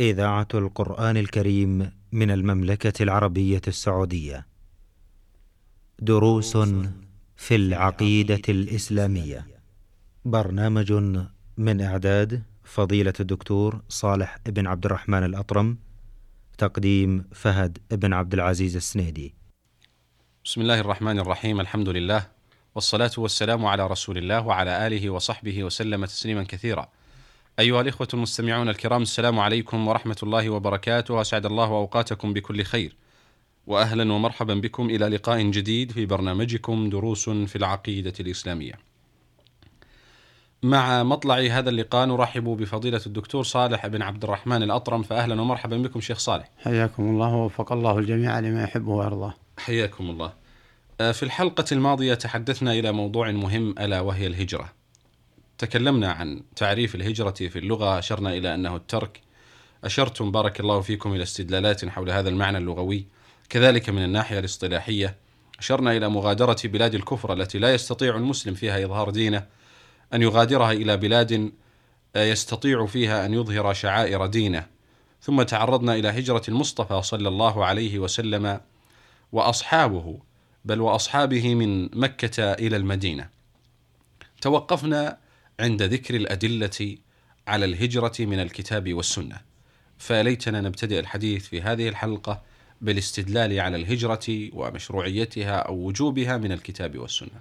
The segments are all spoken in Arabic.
إذاعة القرآن الكريم من المملكة العربية السعودية. دروس في العقيدة الإسلامية. برنامج من إعداد فضيلة الدكتور صالح بن عبد الرحمن الأطرم. تقديم فهد بن عبد العزيز السنيدي. بسم الله الرحمن الرحيم الحمد لله والصلاة والسلام على رسول الله وعلى آله وصحبه وسلم تسليما كثيرا. أيها الإخوة المستمعون الكرام السلام عليكم ورحمة الله وبركاته. أسعد الله أوقاتكم بكل خير. وأهلا ومرحبا بكم إلى لقاء جديد في برنامجكم دروس في العقيدة الإسلامية. مع مطلع هذا اللقاء نرحب بفضيلة الدكتور صالح بن عبد الرحمن الأطرم. فأهلا ومرحبا بكم شيخ صالح. حياكم الله ووفق الله الجميع لما يحبه ويرضاه حياكم الله. آه، في الحلقة الماضية تحدثنا إلى موضوع مهم ألا وهي الهجرة. تكلمنا عن تعريف الهجرة في اللغة أشرنا إلى أنه الترك. أشرتم بارك الله فيكم إلى استدلالات حول هذا المعنى اللغوي. كذلك من الناحية الاصطلاحية أشرنا إلى مغادرة بلاد الكفر التي لا يستطيع المسلم فيها إظهار دينه أن يغادرها إلى بلاد يستطيع فيها أن يظهر شعائر دينه. ثم تعرضنا إلى هجرة المصطفى صلى الله عليه وسلم وأصحابه بل وأصحابه من مكة إلى المدينة. توقفنا عند ذكر الأدلة على الهجرة من الكتاب والسنة. فليتنا نبتدئ الحديث في هذه الحلقة بالاستدلال على الهجرة ومشروعيتها أو وجوبها من الكتاب والسنة.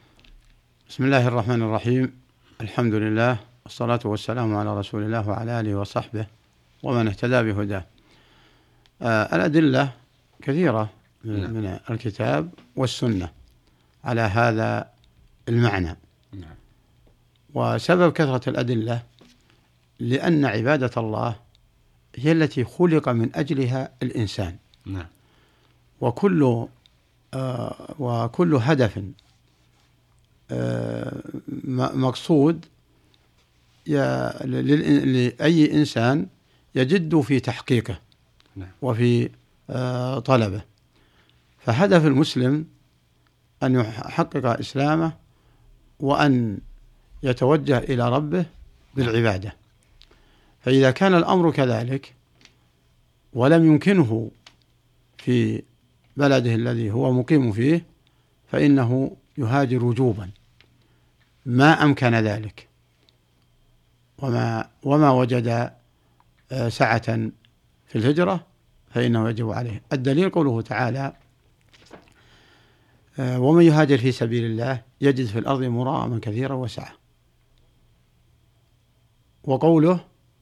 بسم الله الرحمن الرحيم. الحمد لله والصلاة والسلام على رسول الله وعلى آله وصحبه ومن اهتدى بهداه. آه الأدلة كثيرة من, نعم. من الكتاب والسنة على هذا المعنى. نعم. وسبب كثرة الأدلة لأن عبادة الله هي التي خلق من أجلها الإنسان نعم. وكل آه وكل هدف آه مقصود لأي إنسان يجد في تحقيقه نعم. وفي آه طلبه فهدف المسلم أن يحقق إسلامه وأن يتوجه إلى ربه بالعبادة. فإذا كان الأمر كذلك ولم يمكنه في بلده الذي هو مقيم فيه فإنه يهاجر وجوبا. ما أمكن ذلك. وما وما وجد آه، سعة في الهجرة فإنه يجب عليه. الدليل قوله تعالى آه، ومن يهاجر في سبيل الله يجد في الأرض مراغما كثيرا وسعة وقوله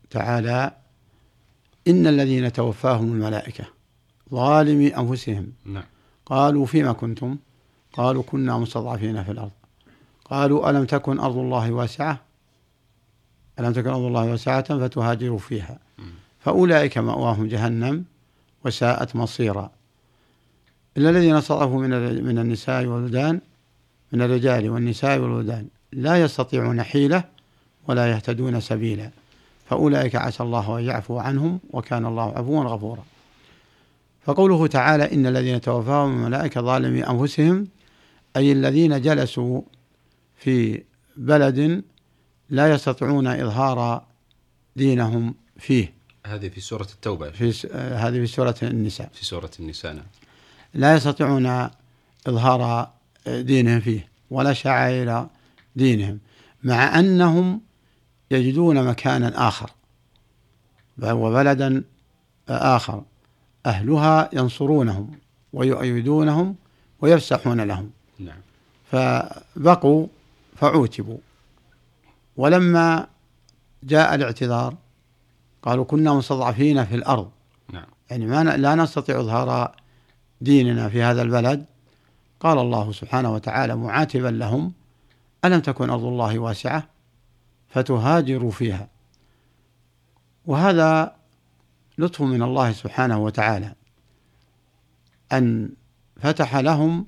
تعالى إن الذين توفاهم الملائكة ظالمي أنفسهم. نعم. قالوا فيما كنتم؟ قالوا كنا مستضعفين في الأرض. قالوا ألم تكن أرض الله واسعة؟ ألم تكن أرض الله واسعة فتهاجروا فيها. فأولئك مأواهم جهنم وساءت مصيرا. إلا الذين استضعفوا من من النساء والولدان من الرجال والنساء والولدان لا يستطيعون حيلة ولا يهتدون سبيلا. فأولئك عسى الله أن يعفو عنهم وكان الله عفوا غفورا. فقوله تعالى إن الذين توفاهم الملائكة ظالمي أنفسهم أي الذين جلسوا في بلد لا يستطيعون إظهار دينهم فيه. هذه في سورة التوبة. في هذه في سورة النساء. في سورة النساء نعم. لا يستطيعون إظهار دينهم فيه ولا شعائر دينهم مع أنهم يجدون مكانا آخر وبلدا آخر أهلها ينصرونهم ويؤيدونهم ويفسحون لهم. نعم. فبقوا فعوتبوا. ولما جاء الاعتذار قالوا كنا مستضعفين في الأرض. نعم. يعني ما لا نستطيع إظهار ديننا في هذا البلد. قال الله سبحانه وتعالى معاتبا لهم ألم تكن أرض الله واسعة؟ فتهاجروا فيها. وهذا لطف من الله سبحانه وتعالى أن فتح لهم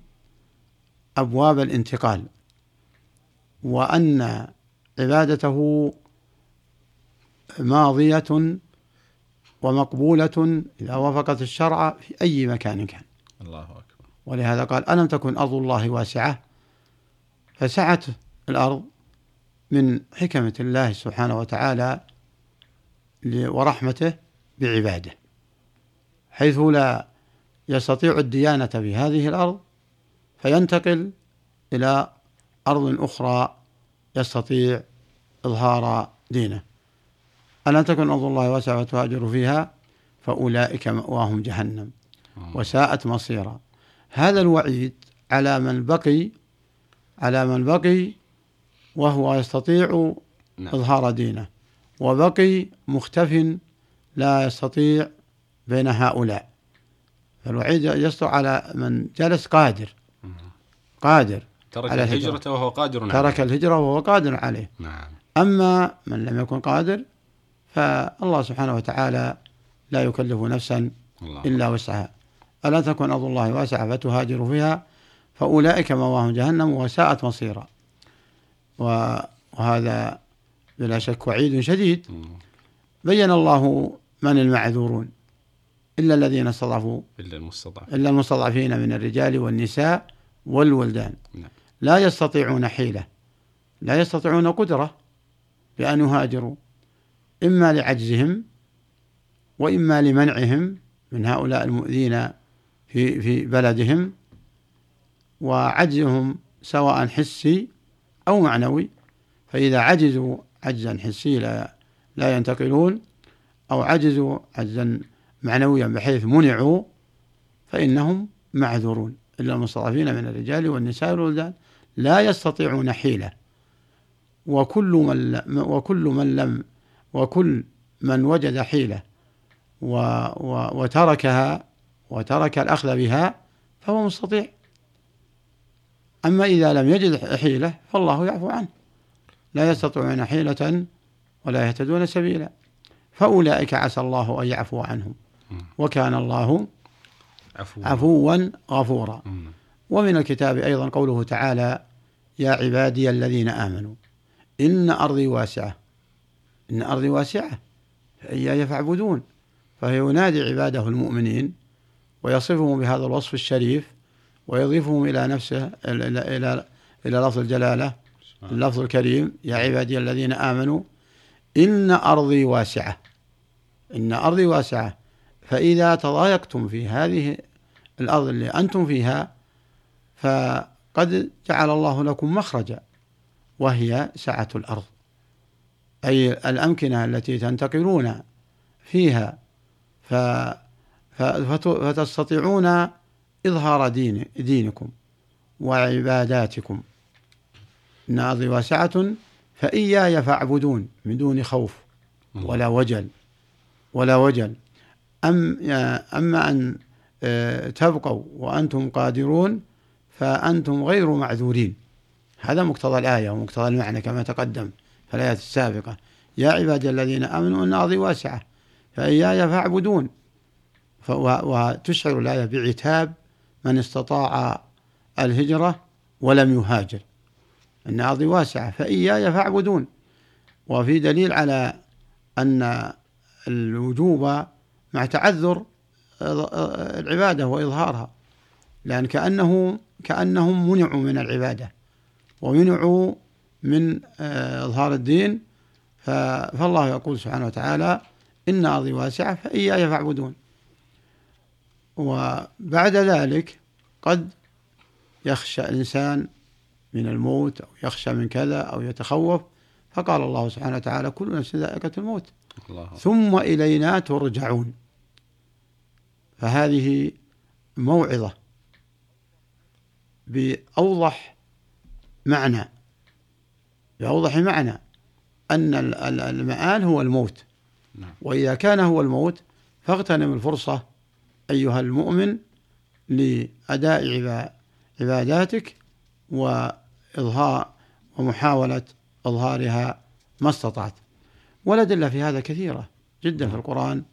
أبواب الانتقال وأن عبادته ماضية ومقبولة إذا وافقت الشرع في أي مكان كان. الله أكبر. ولهذا قال ألم تكن أرض الله واسعة؟ فسعت الأرض من حكمة الله سبحانه وتعالى ورحمته بعباده. حيث لا يستطيع الديانة في هذه الأرض فينتقل إلى أرض أخرى يستطيع إظهار دينه. ألا تكن أرض الله واسعة وتهاجر فيها؟ فأولئك مأواهم جهنم وساءت مصيرا. هذا الوعيد على من بقي على من بقي وهو يستطيع نعم. إظهار دينه وبقي مختف لا يستطيع بين هؤلاء. فالوعيد يصدق على من جلس قادر قادر ترك على الهجرة. وهو قادر عليه. ترك الهجرة وهو قادر عليه. نعم. أما من لم يكن قادر فالله سبحانه وتعالى لا يكلف نفسا الله. إلا وسعها. ألا تكن أرض الله واسعة فتهاجر فيها؟ فأولئك مواهم جهنم وساءت مصيرا. وهذا بلا شك وعيد شديد. بين الله من المعذورون إلا الذين استضعفوا. إلا المستضعفين. إلا المستضعفين من الرجال والنساء والولدان. نعم. لا يستطيعون حيلة لا يستطيعون قدرة بأن يهاجروا إما لعجزهم وإما لمنعهم من هؤلاء المؤذين في في بلدهم وعجزهم سواء حسي أو معنوي فإذا عجزوا عجزا حسي لا لا ينتقلون أو عجزوا عجزا معنويا بحيث منعوا فإنهم معذورون. إلا المستضعفين من الرجال والنساء والولدان لا يستطيعون حيلة. وكل من وكل من لم وكل من وجد حيلة و و وتركها وترك الأخذ بها فهو مستطيع أما إذا لم يجد حيلة فالله يعفو عنه. لا يستطيعون حيلة ولا يهتدون سبيلا. فأولئك عسى الله أن يعفو عنهم. وكان الله عفوا, عفوا غفورا. ومن الكتاب أيضا قوله تعالى يا عبادي الذين آمنوا إن أرضي واسعة. إن أرضي واسعة فإياي فاعبدون. فهي ينادي عباده المؤمنين ويصفهم بهذا الوصف الشريف ويضيفهم إلى نفسه إلى إلى إلى لفظ الجلالة اللفظ الكريم. يا عبادي الذين آمنوا إن أرضي واسعة. إن أرضي واسعة. فإذا تضايقتم في هذه الأرض اللي أنتم فيها فقد جعل الله لكم مخرجا وهي سعة الأرض. أي الأمكنة التي تنتقلون فيها. فتستطيعون إظهار دين دينكم وعباداتكم. إن أرضي واسعة فإياي فاعبدون من دون خوف ولا وجل. ولا وجل. أم أما أن آه، تبقوا وأنتم قادرون فأنتم غير معذورين. هذا مقتضى الآية ومقتضى المعنى كما تقدم في الآيات السابقة. يا عبادي الذين آمنوا أن أرضي واسعة فإياي فاعبدون. وتشعر الآية بعتاب من استطاع الهجرة ولم يهاجر. أن أرضي واسعة فإياي فاعبدون. وفي دليل على أن الوجوب مع تعذر العبادة وإظهارها لأن كأنه كأنهم منعوا من العبادة ومنعوا من إظهار الدين. فالله يقول سبحانه وتعالى إن أرضي واسعة فإياي فاعبدون. وبعد ذلك قد يخشى الإنسان من الموت أو يخشى من كذا أو يتخوف فقال الله سبحانه وتعالى كل نفس ذائقة الموت الله. ثم إلينا ترجعون فهذه موعظة بأوضح معنى بأوضح معنى أن المآل هو الموت نعم. وإذا كان هو الموت فاغتنم الفرصة أيها المؤمن لأداء عباداتك وإظهار ومحاولة إظهارها ما استطعت والأدلة في هذا كثيرة جدا في القرآن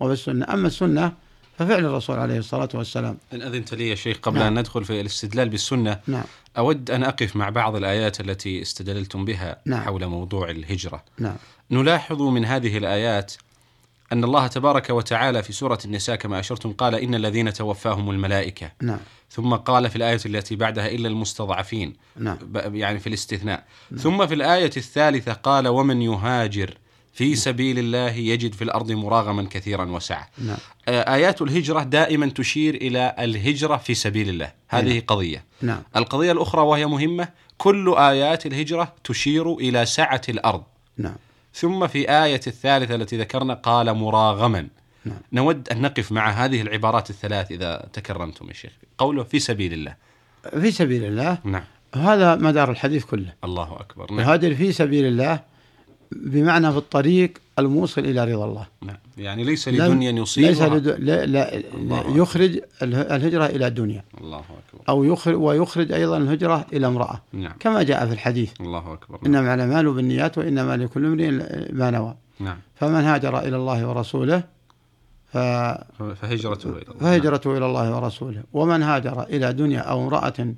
وفي السنة أما السنة ففعل الرسول عليه الصلاة والسلام إن أذنت لي يا شيخ قبل نعم. أن ندخل في الاستدلال بالسنة نعم. أود أن أقف مع بعض الآيات التي استدللتم بها نعم. حول موضوع الهجرة نعم. نلاحظ من هذه الآيات أن الله تبارك وتعالى في سورة النساء كما أشرتم قال إن الذين توفاهم الملائكة نعم. ثم قال في الآية التي بعدها إلا المستضعفين نعم. يعني في الاستثناء نعم. ثم في الآية الثالثة قال ومن يهاجر في سبيل الله يجد في الأرض مراغما كثيرا وسعة نعم. آيات الهجرة دائما تشير إلى الهجرة في سبيل الله هذه نعم. قضية نعم. القضية الأخرى وهي مهمة كل آيات الهجرة تشير إلى سعة الأرض نعم. ثم في آية الثالثة التي ذكرنا قال مراغما. نعم. نود أن نقف مع هذه العبارات الثلاث إذا تكرمتم يا شيخ. قوله في سبيل الله. في سبيل الله؟ نعم. هذا مدار الحديث كله. الله أكبر. نعم. وهذا في سبيل الله بمعنى في الطريق الموصل إلى رضا الله. نعم. يعني ليس لدنيا يصيبها. ليس لد... لا, لا يخرج الهجرة إلى الدنيا. الله أكبر. أو يخرج ويخرج أيضا الهجرة إلى امرأة. نعم. كما جاء في الحديث. الله أكبر. نعم. إنما الأعمال بالنيات وإنما لكل امرئ ما نوى. نعم. فمن هاجر إلى الله ورسوله ف... فهجرته إلى الله. فهجرته إلى الله ورسوله. ومن هاجر إلى دنيا أو امرأة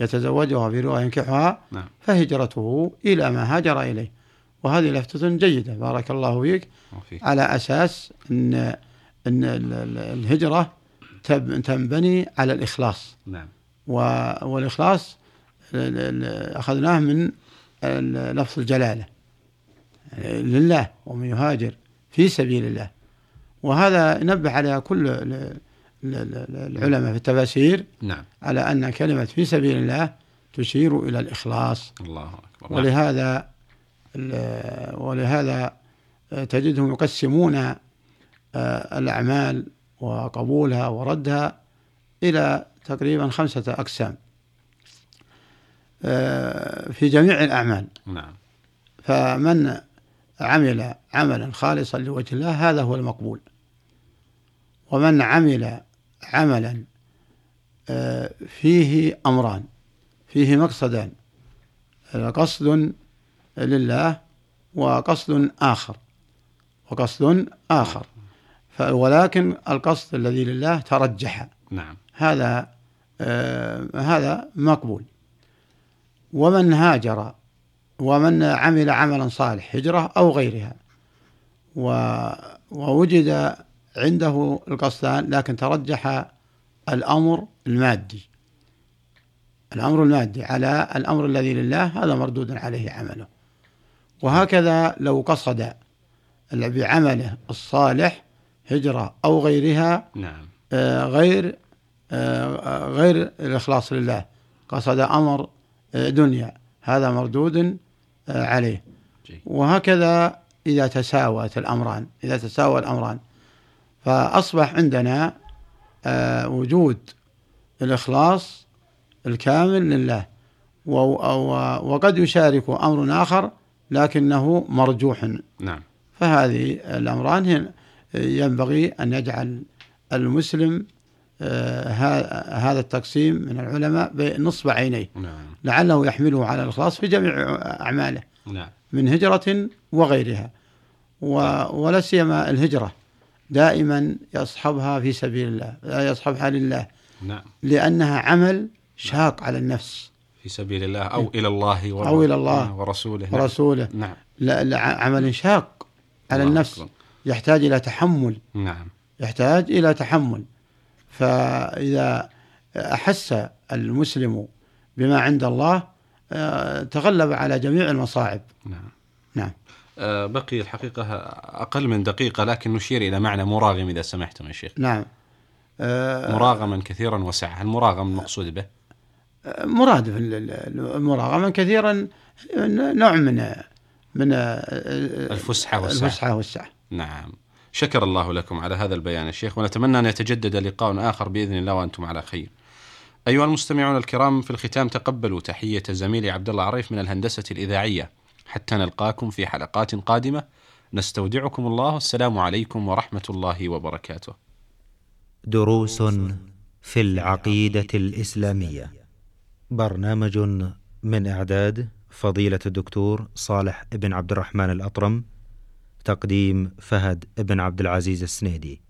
يتزوجها في رواية ينكحها نعم. فهجرته إلى ما هاجر إليه. وهذه لفتة جيدة. بارك الله فيك. على أساس أن أن الهجرة تنبني على الإخلاص. نعم. والإخلاص أخذناه من لفظ الجلالة. لله ومن يهاجر في سبيل الله. وهذا نبه على كل العلماء في التفاسير نعم. على أن كلمة في سبيل الله تشير إلى الإخلاص. الله أكبر. ولهذا ولهذا تجدهم يقسمون آه، الأعمال وقبولها وردها إلى تقريبا خمسة أقسام آه، في جميع الأعمال. نعم. فمن عمل عملا خالصا لوجه الله هذا هو المقبول. ومن عمل عملا آه، فيه أمران فيه مقصدان قصد لله وقصد آخر وقصد آخر. ولكن القصد الذي لله ترجح. نعم. هذا آه هذا مقبول. ومن هاجر ومن عمل عملا صالح هجرة أو غيرها ووجد عنده القصدان لكن ترجح الأمر المادي. الأمر المادي على الأمر الذي لله هذا مردود عليه عمله. وهكذا لو قصد بعمله الصالح هجرة أو غيرها نعم. آه غير آه غير الإخلاص لله. قصد أمر آه دنيا. هذا مردود آه عليه. وهكذا إذا تساوت الأمران. إذا تساوى الأمران. فأصبح عندنا آه وجود الإخلاص الكامل لله. وقد يشارك أمر آخر لكنه مرجوح. نعم. فهذه الأمران ينبغي أن يجعل المسلم آه هذا التقسيم من العلماء بنصب عينيه. نعم. لعله يحمله على الإخلاص في جميع أعماله. نعم. من هجرة وغيرها. ولا سيما الهجرة. دائما يصحبها في سبيل الله يصحبها لله. نعم. لأنها عمل شاق على النفس. في سبيل الله أو إلى الله أو إلى الله ورسوله. نعم. ورسوله. نعم. لا, لا عمل شاق على النفس. أكبر. يحتاج إلى تحمل. نعم. يحتاج إلى تحمل. فإذا أحس المسلم بما عند الله آه، تغلب على جميع المصاعب. نعم. نعم. آه، بقي الحقيقة أقل من دقيقة لكن نشير إلى معنى مراغم إذا سمحتم يا شيخ. نعم. آه، مراغما كثيرا وسعة. المراغم المقصود به؟ مرادف المراغمة كثيرا نوع من من الفسحة والسعة. الفسحة والسعة. نعم. شكر الله لكم على هذا البيان يا شيخ ونتمنى أن يتجدد لقاء آخر بإذن الله وأنتم على خير. أيها المستمعون الكرام في الختام تقبلوا تحية زميلي عبد الله عريف من الهندسة الإذاعية. حتى نلقاكم في حلقات قادمة. نستودعكم الله. والسلام عليكم ورحمة الله وبركاته. دروس في العقيدة الإسلامية. برنامج من إعداد فضيلة الدكتور صالح بن عبد الرحمن الأطرم تقديم فهد بن عبد العزيز السنيدي.